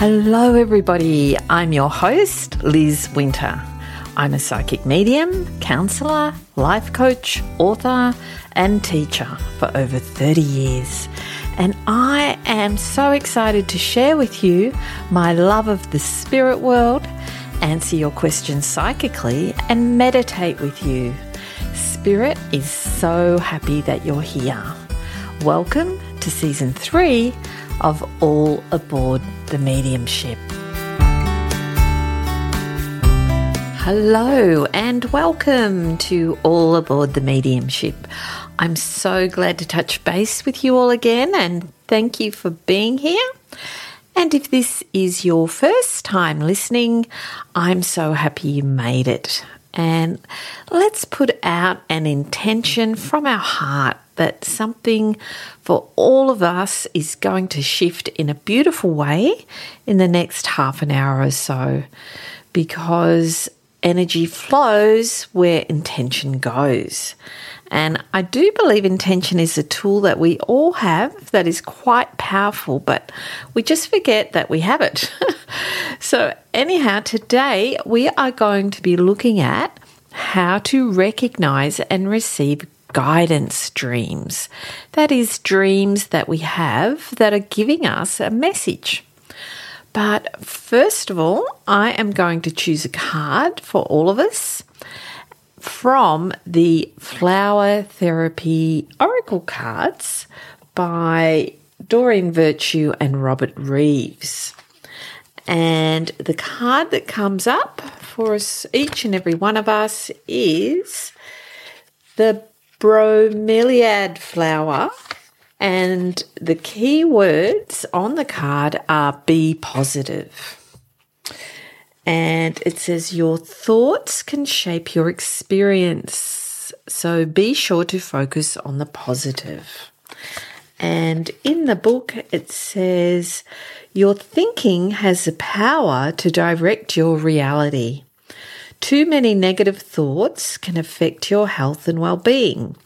Hello, everybody. I'm your host, Liz Winter. I'm a psychic medium, counselor, life coach, author, and teacher for over 30 years. And I am so excited to share with you my love of the spirit world, answer your questions psychically, and meditate with you. Spirit is so happy that you're here. Welcome to season three of All Aboard the Mediumship. Hello and welcome to All Aboard the Mediumship. I'm so glad to touch base with you all again and thank you for being here. And if this is your first time listening, I'm so happy you made it. And let's put out an intention from our heart that something for all of us is going to shift in a beautiful way in the next half an hour or so because energy flows where intention goes. And I do believe intention is a tool that we all have that is quite powerful, but we just forget that we have it. so, anyhow, today we are going to be looking at how to recognize and receive guidance dreams. That is, dreams that we have that are giving us a message. But first of all, I am going to choose a card for all of us from the Flower Therapy Oracle cards by Doreen Virtue and Robert Reeves. And the card that comes up for us, each and every one of us, is the bromeliad flower. And the key words on the card are be positive. And it says, Your thoughts can shape your experience. So be sure to focus on the positive. And in the book, it says, Your thinking has the power to direct your reality. Too many negative thoughts can affect your health and well being.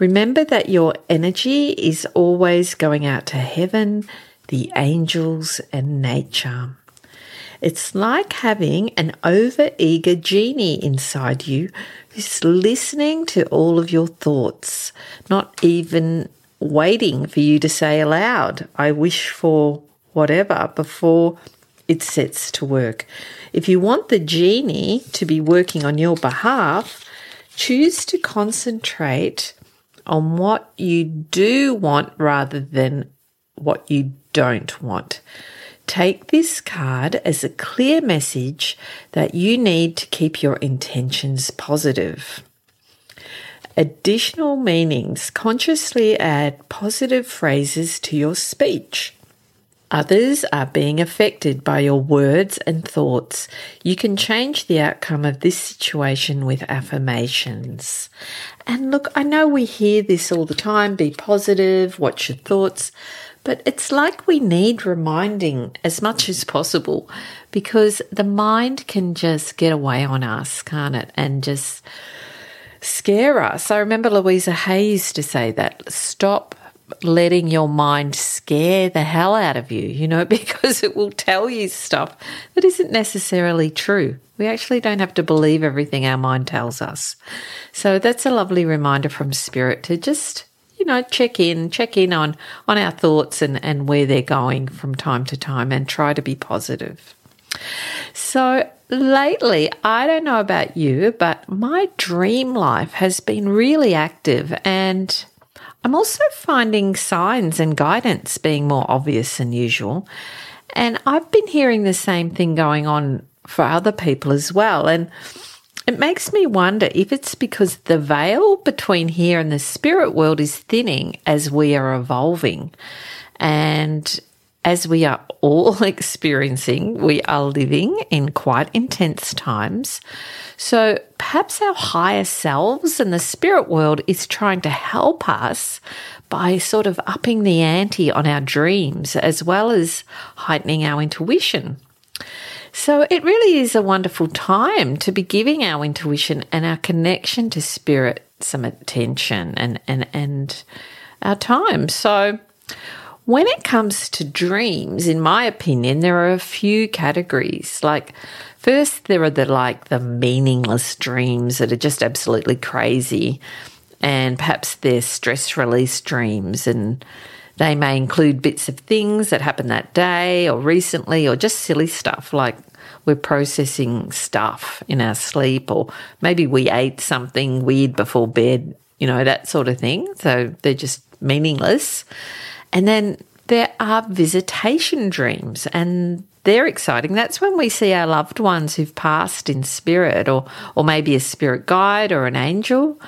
Remember that your energy is always going out to heaven, the angels, and nature. It's like having an over eager genie inside you who's listening to all of your thoughts, not even waiting for you to say aloud, I wish for whatever, before it sets to work. If you want the genie to be working on your behalf, choose to concentrate on what you do want rather than what you don't want. Take this card as a clear message that you need to keep your intentions positive. Additional meanings consciously add positive phrases to your speech. Others are being affected by your words and thoughts. You can change the outcome of this situation with affirmations. And look, I know we hear this all the time be positive, watch your thoughts, but it's like we need reminding as much as possible because the mind can just get away on us, can't it? And just scare us. I remember Louise Hay used to say that stop letting your mind scare the hell out of you, you know, because it will tell you stuff that isn't necessarily true. We actually don't have to believe everything our mind tells us. So that's a lovely reminder from spirit to just, you know, check in, check in on, on our thoughts and, and where they're going from time to time and try to be positive. So lately, I don't know about you, but my dream life has been really active and I'm also finding signs and guidance being more obvious than usual. And I've been hearing the same thing going on for other people as well. And it makes me wonder if it's because the veil between here and the spirit world is thinning as we are evolving. And as we are all experiencing, we are living in quite intense times. So perhaps our higher selves and the spirit world is trying to help us by sort of upping the ante on our dreams as well as heightening our intuition. So it really is a wonderful time to be giving our intuition and our connection to spirit some attention and and and our time. So when it comes to dreams, in my opinion, there are a few categories. Like first there are the like the meaningless dreams that are just absolutely crazy and perhaps they're stress release dreams and they may include bits of things that happened that day or recently, or just silly stuff like we're processing stuff in our sleep, or maybe we ate something weird before bed, you know, that sort of thing. So they're just meaningless. And then there are visitation dreams, and they're exciting. That's when we see our loved ones who've passed in spirit, or, or maybe a spirit guide or an angel.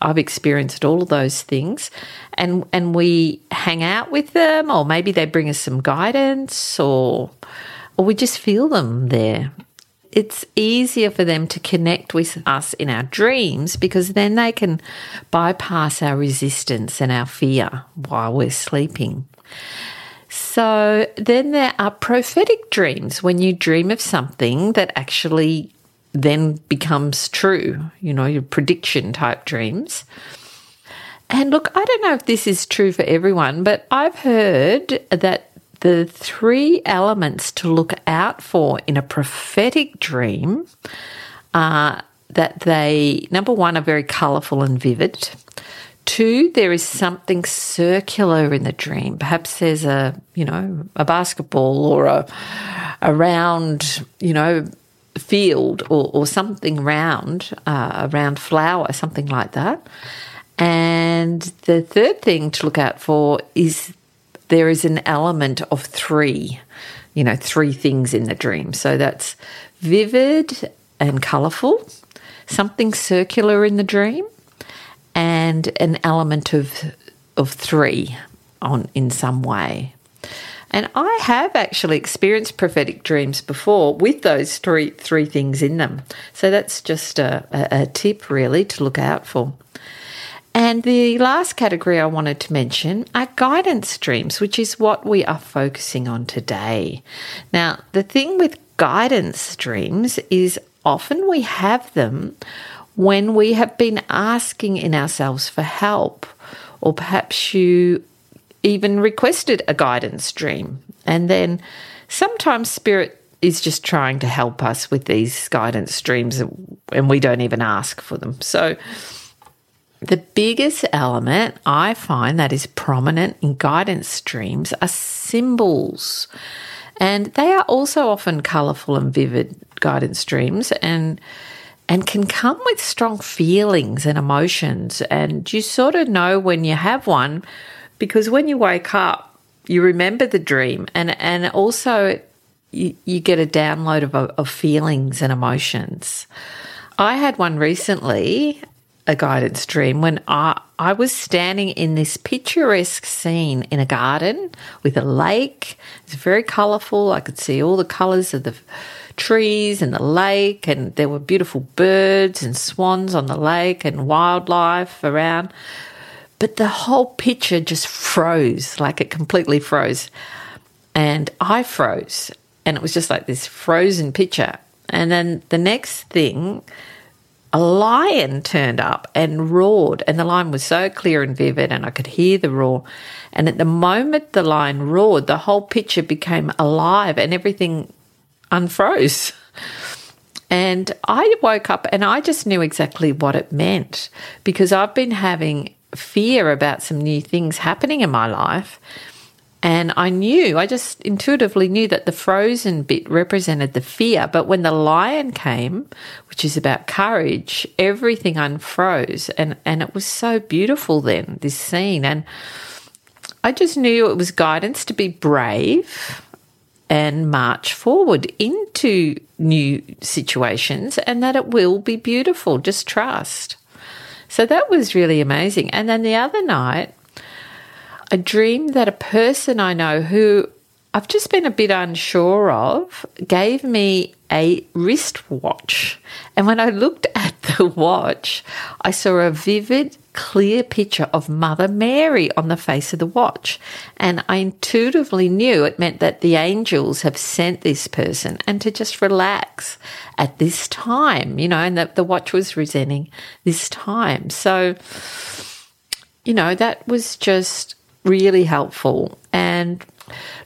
I've experienced all of those things. And and we hang out with them or maybe they bring us some guidance or or we just feel them there. It's easier for them to connect with us in our dreams because then they can bypass our resistance and our fear while we're sleeping. So then there are prophetic dreams when you dream of something that actually then becomes true, you know, your prediction type dreams. And look, I don't know if this is true for everyone, but I've heard that the three elements to look out for in a prophetic dream are that they, number one, are very colourful and vivid. Two, there is something circular in the dream. Perhaps there's a, you know, a basketball or a, a round, you know, field or, or something round, uh, a round flower, something like that. And the third thing to look out for is there is an element of three, you know, three things in the dream. So that's vivid and colourful, something circular in the dream, and an element of of three on in some way. And I have actually experienced prophetic dreams before with those three three things in them. So that's just a, a, a tip really to look out for. And the last category I wanted to mention are guidance dreams, which is what we are focusing on today. Now, the thing with guidance dreams is often we have them when we have been asking in ourselves for help, or perhaps you even requested a guidance dream. And then sometimes spirit is just trying to help us with these guidance dreams and we don't even ask for them. So the biggest element I find that is prominent in guidance dreams are symbols. And they are also often colourful and vivid guidance dreams and and can come with strong feelings and emotions. And you sort of know when you have one because when you wake up, you remember the dream, and and also you, you get a download of, of feelings and emotions. I had one recently, a guidance dream, when I, I was standing in this picturesque scene in a garden with a lake. It's very colourful. I could see all the colours of the trees and the lake, and there were beautiful birds and swans on the lake and wildlife around. But the whole picture just froze, like it completely froze. And I froze. And it was just like this frozen picture. And then the next thing a lion turned up and roared, and the lion was so clear and vivid, and I could hear the roar. And at the moment the lion roared, the whole picture became alive and everything unfroze. And I woke up and I just knew exactly what it meant because I've been having fear about some new things happening in my life. And I knew, I just intuitively knew that the frozen bit represented the fear. But when the lion came, which is about courage, everything unfroze. And, and it was so beautiful then, this scene. And I just knew it was guidance to be brave and march forward into new situations and that it will be beautiful. Just trust. So that was really amazing. And then the other night, a dream that a person I know who I've just been a bit unsure of gave me a wristwatch. And when I looked at the watch, I saw a vivid, clear picture of Mother Mary on the face of the watch. And I intuitively knew it meant that the angels have sent this person and to just relax at this time, you know, and that the watch was resenting this time. So, you know, that was just really helpful. And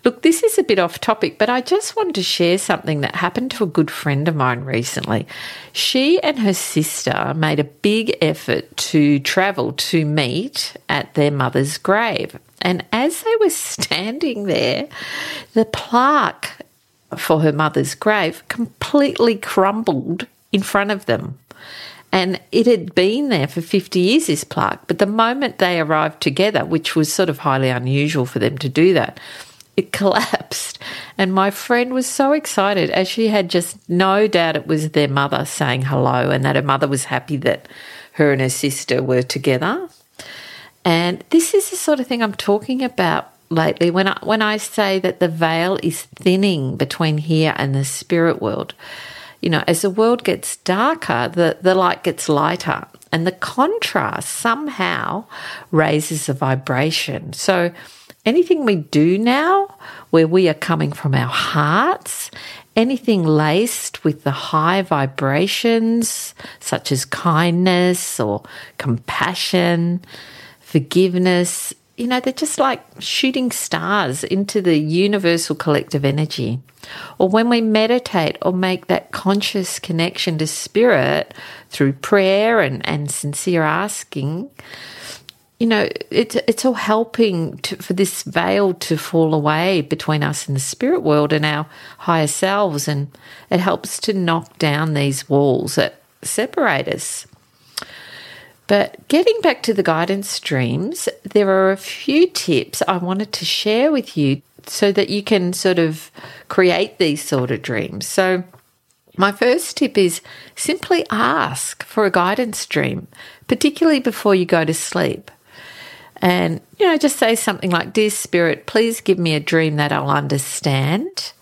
look, this is a bit off topic, but I just wanted to share something that happened to a good friend of mine recently. She and her sister made a big effort to travel to meet at their mother's grave. And as they were standing there, the plaque for her mother's grave completely crumbled in front of them. And it had been there for 50 years, this plaque. But the moment they arrived together, which was sort of highly unusual for them to do that, it collapsed. And my friend was so excited as she had just no doubt it was their mother saying hello and that her mother was happy that her and her sister were together. And this is the sort of thing I'm talking about lately when I, when I say that the veil is thinning between here and the spirit world you know, as the world gets darker, the, the light gets lighter. And the contrast somehow raises the vibration. So anything we do now where we are coming from our hearts, anything laced with the high vibrations such as kindness or compassion, forgiveness, you know, they're just like shooting stars into the universal collective energy. Or when we meditate or make that conscious connection to spirit through prayer and, and sincere asking, you know, it's it's all helping to, for this veil to fall away between us and the spirit world and our higher selves. And it helps to knock down these walls that separate us. But getting back to the guidance dreams, there are a few tips I wanted to share with you so that you can sort of create these sort of dreams. So, my first tip is simply ask for a guidance dream, particularly before you go to sleep. And, you know, just say something like, Dear Spirit, please give me a dream that I'll understand.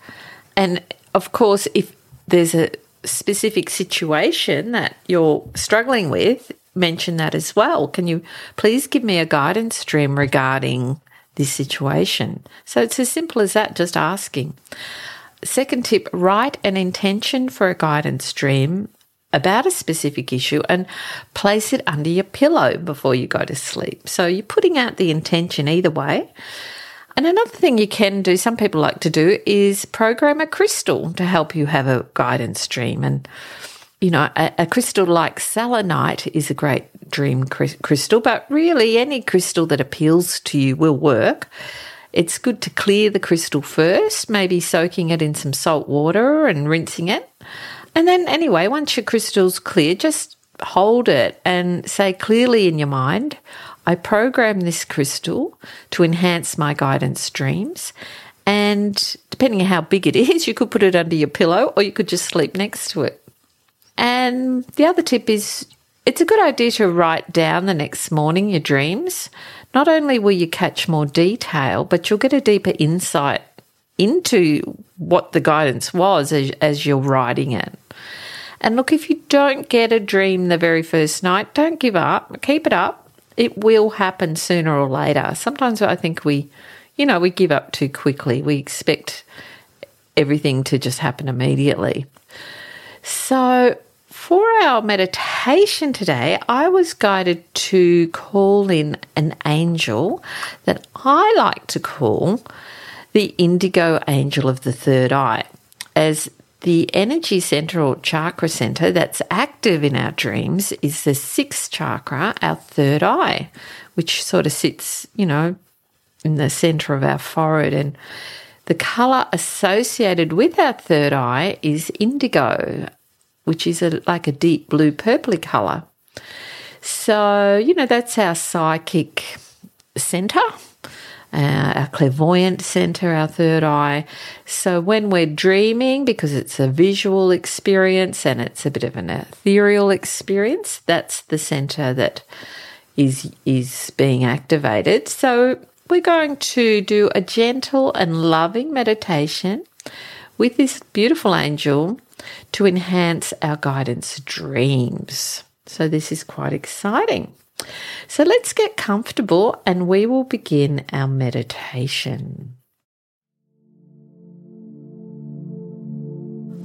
And of course, if there's a specific situation that you're struggling with, mention that as well. Can you please give me a guidance dream regarding this situation? So it's as simple as that, just asking. Second tip write an intention for a guidance dream about a specific issue and place it under your pillow before you go to sleep. So you're putting out the intention either way. And another thing you can do, some people like to do, is program a crystal to help you have a guidance dream. And you know, a, a, crystal like selenite is a great dream crystal, but really any crystal that appeals to you will work. It's good to clear the crystal first, maybe soaking it in some salt water and rinsing it. And then, anyway, once your crystal's clear, just hold it and say clearly in your mind, I program this crystal to enhance my guidance dreams. And depending on how big it is, you could put it under your pillow or you could just sleep next to it. And the other tip is it's a good idea to write down the next morning your dreams. Not only will you catch more detail, but you'll get a deeper insight into what the guidance was as, as you're writing it. And look, if you don't get a dream the very first night, don't give up. Keep it up. It will happen sooner or later. Sometimes I think we, you know, we give up too quickly. We expect everything to just happen immediately. So, for our meditation today, I was guided to call in an angel that I like to call the indigo angel of the third eye, as the energy center or chakra center that's active in our dreams is the sixth chakra, our third eye, which sort of sits, you know, in the center of our forehead. And the color associated with our third eye is indigo, which is a, like a deep blue purpley color. So, you know, that's our psychic center, uh, our clairvoyant center, our third eye. So, when we're dreaming, because it's a visual experience and it's a bit of an ethereal experience, that's the center that is is being activated. So, we're going to do a gentle and loving meditation with this beautiful angel to enhance our guidance dreams. So, this is quite exciting. So, let's get comfortable and we will begin our meditation.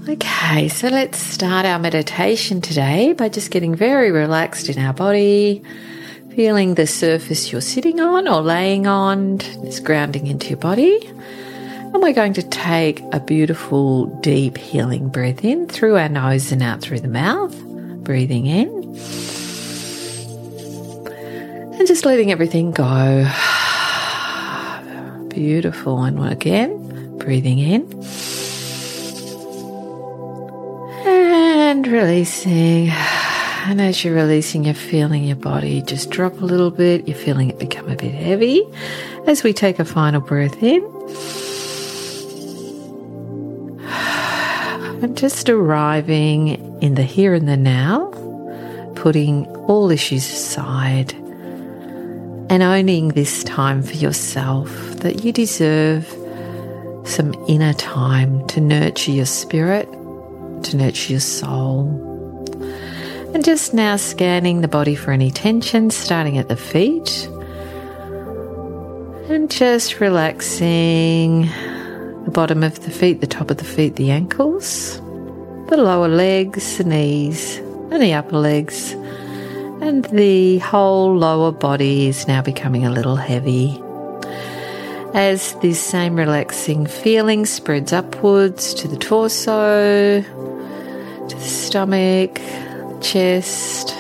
Okay, so let's start our meditation today by just getting very relaxed in our body, feeling the surface you're sitting on or laying on, just grounding into your body. And we're going to take a beautiful, deep, healing breath in through our nose and out through the mouth. Breathing in. Just letting everything go. Beautiful. And again, breathing in. And releasing. And as you're releasing, you're feeling your body just drop a little bit. You're feeling it become a bit heavy. As we take a final breath in. and just arriving in the here and the now, putting all issues aside and owning this time for yourself that you deserve some inner time to nurture your spirit, to nurture your soul. And just now scanning the body for any tension, starting at the feet. And just relaxing the bottom of the feet, the top of the feet, the ankles, the lower legs, the knees, and the upper legs. And the whole lower body is now becoming a little heavy. As this same relaxing feeling spreads upwards to the torso, to the stomach, chest,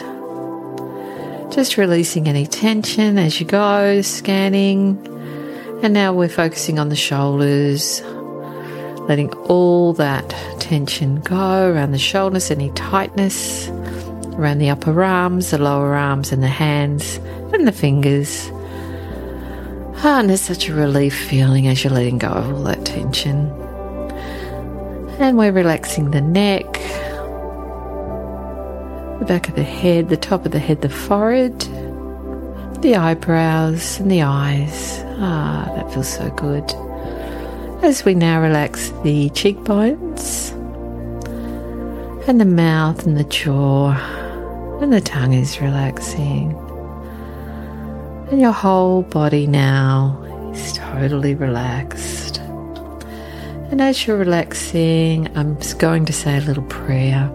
just releasing any tension as you go, scanning. And now we're focusing on the shoulders, letting all that tension go around the shoulders, any tightness around the upper arms, the lower arms, and the hands and the fingers. Ah, and there's such a relief feeling as you're letting go of all that tension. And we're relaxing the neck, the back of the head, the top of the head, the forehead, the eyebrows, and the eyes. Ah, that feels so good. As we now relax the cheekbones and the mouth and the jaw, and the tongue is relaxing, and your whole body now is totally relaxed. And as you're relaxing, I'm going to say a little prayer.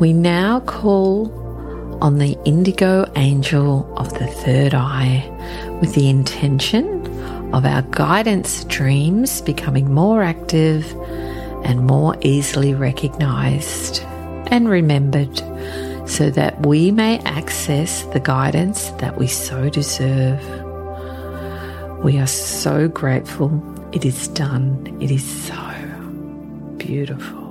We now call on the indigo angel of the third eye with the intention of our guidance dreams becoming more active and more easily recognized and remembered so that we may access the guidance that we so deserve. We are so grateful it is done. It is so beautiful.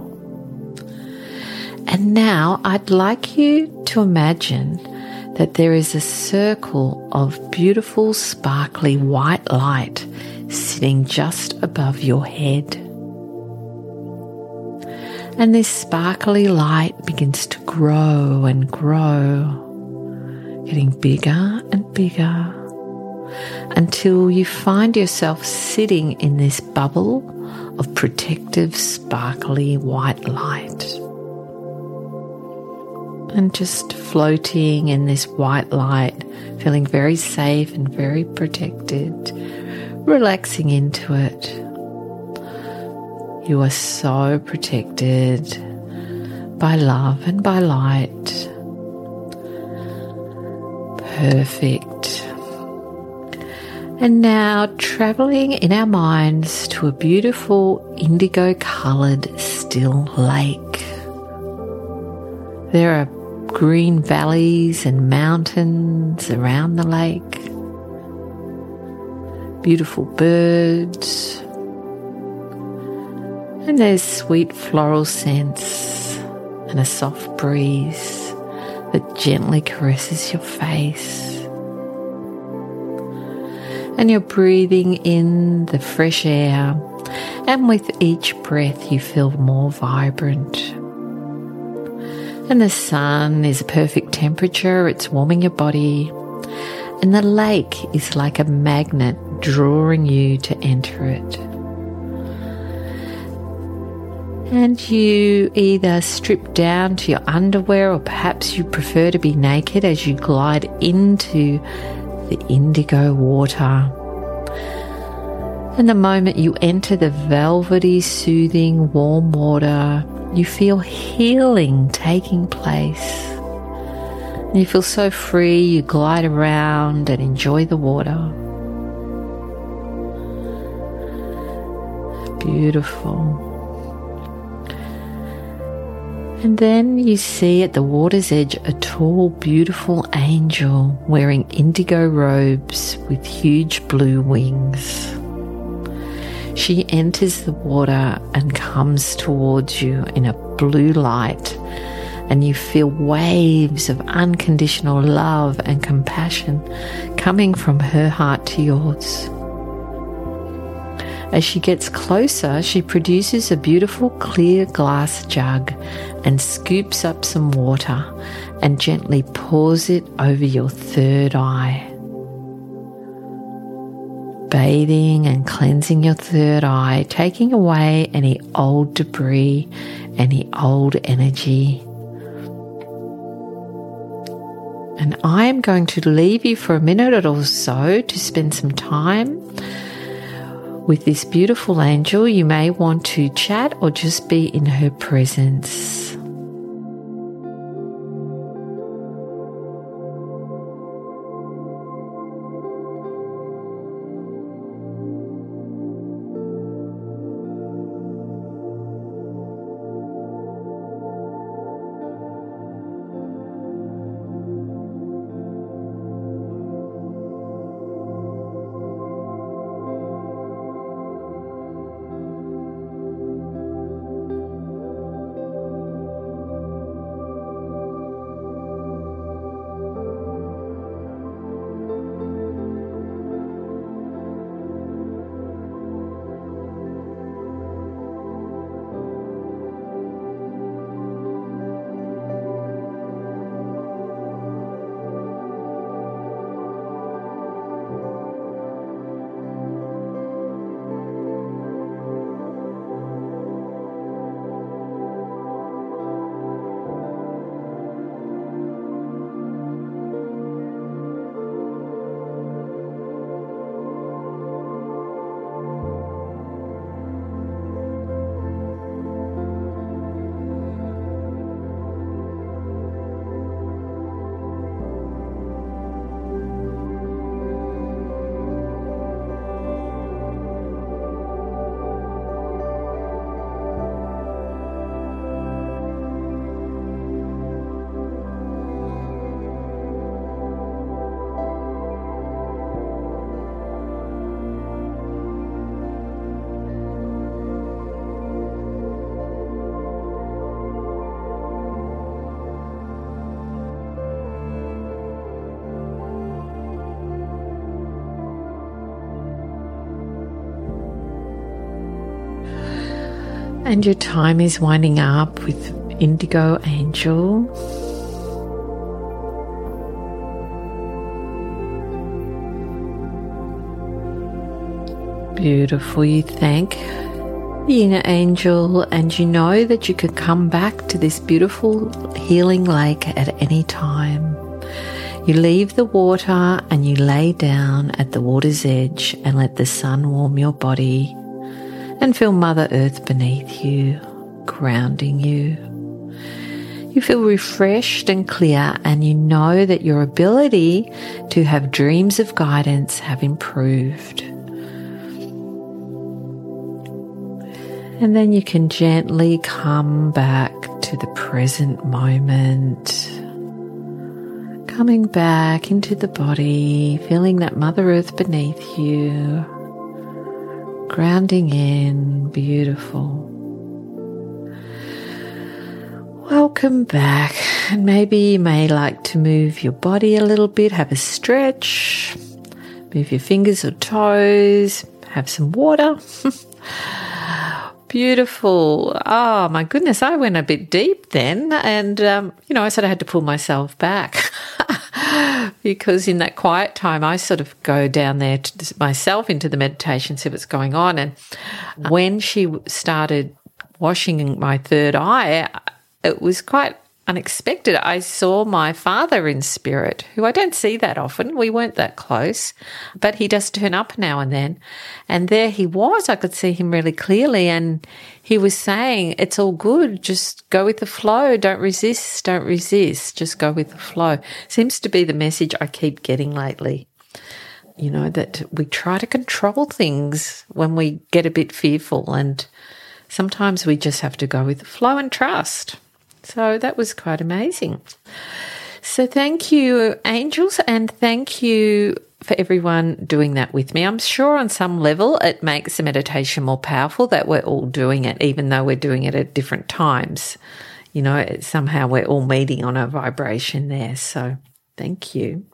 And now I'd like you to imagine that there is a circle of beautiful, sparkly white light sitting just above your head. And this sparkly light begins to grow and grow, getting bigger and bigger until you find yourself sitting in this bubble of protective, sparkly white light and just floating in this white light, feeling very safe and very protected, relaxing into it. You are so protected by love and by light. Perfect. And now traveling in our minds to a beautiful indigo coloured still lake. There are green valleys and mountains around the lake, beautiful birds, and there's sweet floral scents and a soft breeze that gently caresses your face and you're breathing in the fresh air. And with each breath, you feel more vibrant. And the sun is a perfect temperature, it's warming your body. And the lake is like a magnet drawing you to enter it. And you either strip down to your underwear, or perhaps you prefer to be naked as you glide into the indigo water. And the moment you enter the velvety, soothing, warm water, you feel healing taking place. You feel so free, you glide around and enjoy the water. Beautiful. And then you see at the water's edge a tall, beautiful angel wearing indigo robes with huge blue wings. She enters the water and comes towards you in a blue light, and you feel waves of unconditional love and compassion coming from her heart to yours. As she gets closer, she produces a beautiful clear glass jug and scoops up some water and gently pours it over your third eye. Bathing and cleansing your third eye, taking away any old debris, any old energy. And I am going to leave you for a minute or so to spend some time with this beautiful angel, you may want to chat or just be in her presence. And your time is winding up with Indigo Angel. Beautiful. You thank the inner angel, and you know that you could come back to this beautiful healing lake at any time. You leave the water and you lay down at the water's edge and let the sun warm your body and feel Mother Earth beneath you, grounding you. You feel refreshed and clear, and you know that your ability to have dreams of guidance have improved. And then you can gently come back to the present moment. Coming back into the body, feeling that Mother Earth beneath you. Grounding in, beautiful. Welcome back. And maybe you may like to move your body a little bit, have a stretch, move your fingers or toes, have some water. Beautiful. Oh my goodness, I went a bit deep then. And, um, you know, I sort of had to pull myself back because in that quiet time, I sort of go down there to myself into the meditation, see what's going on. And when she started washing my third eye, it was quite unexpected. I saw my father in spirit, who I don't see that often. We weren't that close, but he does turn up now and then. And there he was. I could see him really clearly. And he was saying, It's all good. Just go with the flow. Don't resist. Don't resist. Just go with the flow. Seems to be the message I keep getting lately. You know, that we try to control things when we get a bit fearful. And sometimes we just have to go with the flow and trust. So that was quite amazing. So thank you, angels, and thank you for everyone doing that with me. I'm sure on some level it makes the meditation more powerful that we're all doing it, even though we're doing it at different times. You know, somehow we're all meeting on a vibration there. So thank you.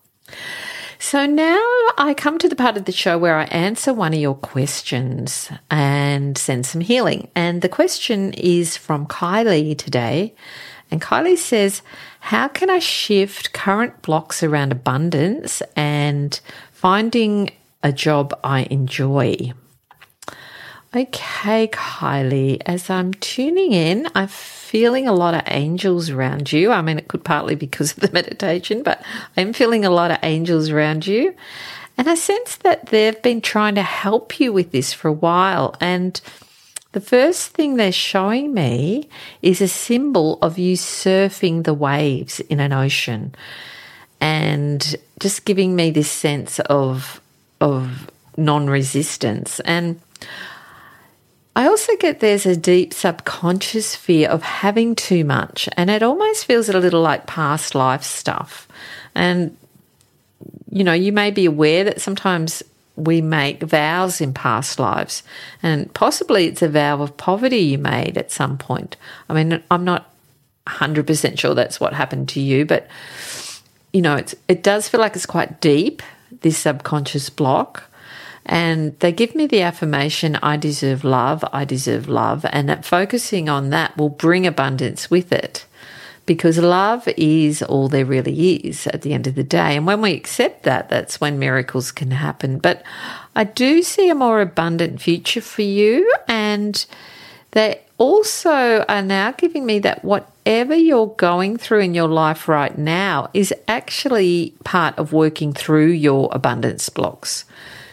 So now I come to the part of the show where I answer one of your questions and send some healing. And the question is from Kylie today. And Kylie says, How can I shift current blocks around abundance and finding a job I enjoy? Okay, Kylie, as I'm tuning in, I'm feeling a lot of angels around you. I mean, it could partly because of the meditation, but I'm feeling a lot of angels around you. And I sense that they've been trying to help you with this for a while. And the first thing they're showing me is a symbol of you surfing the waves in an ocean and just giving me this sense of, of non resistance. And I also get there's a deep subconscious fear of having too much, and it almost feels a little like past life stuff. And, you know, you may be aware that sometimes we make vows in past lives, and possibly it's a vow of poverty you made at some point. I mean, I'm not 100% sure that's what happened to you, but, you know, it's, it does feel like it's quite deep, this subconscious block. And they give me the affirmation, I deserve love, I deserve love. And that focusing on that will bring abundance with it because love is all there really is at the end of the day. And when we accept that, that's when miracles can happen. But I do see a more abundant future for you. And they also are now giving me that whatever you're going through in your life right now is actually part of working through your abundance blocks.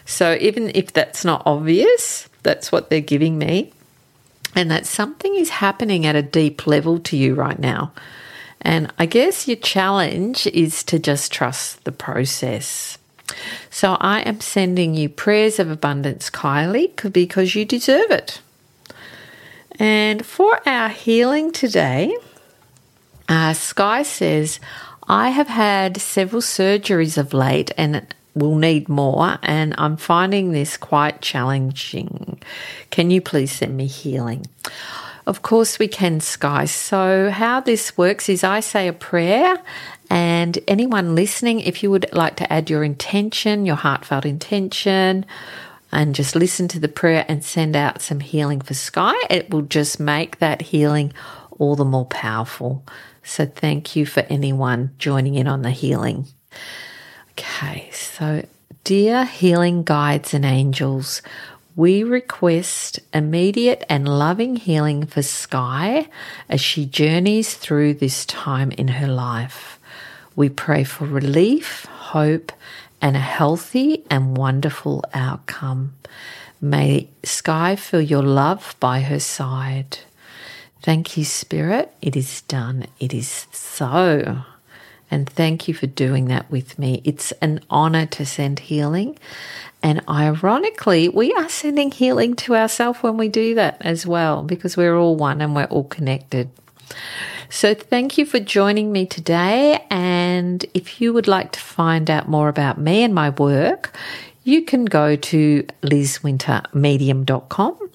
So even if that's not obvious, that's what they're giving me. And that something is happening at a deep level to you right now. And I guess your challenge is to just trust the process. So I am sending you prayers of abundance, Kylie, because you deserve it. And for our healing today, uh, Sky says, I have had several surgeries of late and will need more, and I'm finding this quite challenging. Can you please send me healing? Of course, we can, Sky. So, how this works is I say a prayer, and anyone listening, if you would like to add your intention, your heartfelt intention, and just listen to the prayer and send out some healing for Sky, it will just make that healing all the more powerful. So, thank you for anyone joining in on the healing. Okay, so dear healing guides and angels, we request immediate and loving healing for Sky as she journeys through this time in her life. We pray for relief, hope, and a healthy and wonderful outcome. May Sky feel your love by her side. Thank you, Spirit. It is done. It is so. And thank you for doing that with me. It's an honor to send healing. And ironically, we are sending healing to ourselves when we do that as well, because we're all one and we're all connected. So, thank you for joining me today. And if you would like to find out more about me and my work, you can go to lizwintermedium.com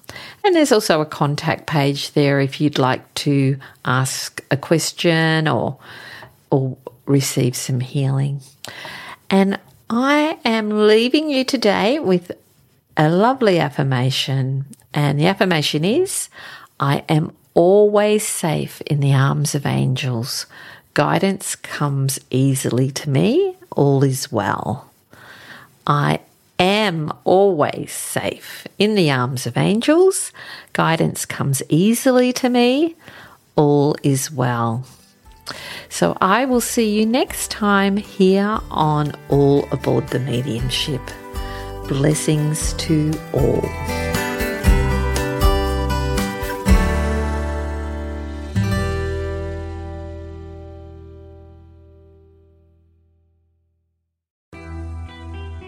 and there's also a contact page there if you'd like to ask a question or or receive some healing. And I am leaving you today with a lovely affirmation. And the affirmation is I am always safe in the arms of angels. Guidance comes easily to me. All is well. I am always safe in the arms of angels. Guidance comes easily to me. All is well. So I will see you next time here on All Aboard the Mediumship. Blessings to all.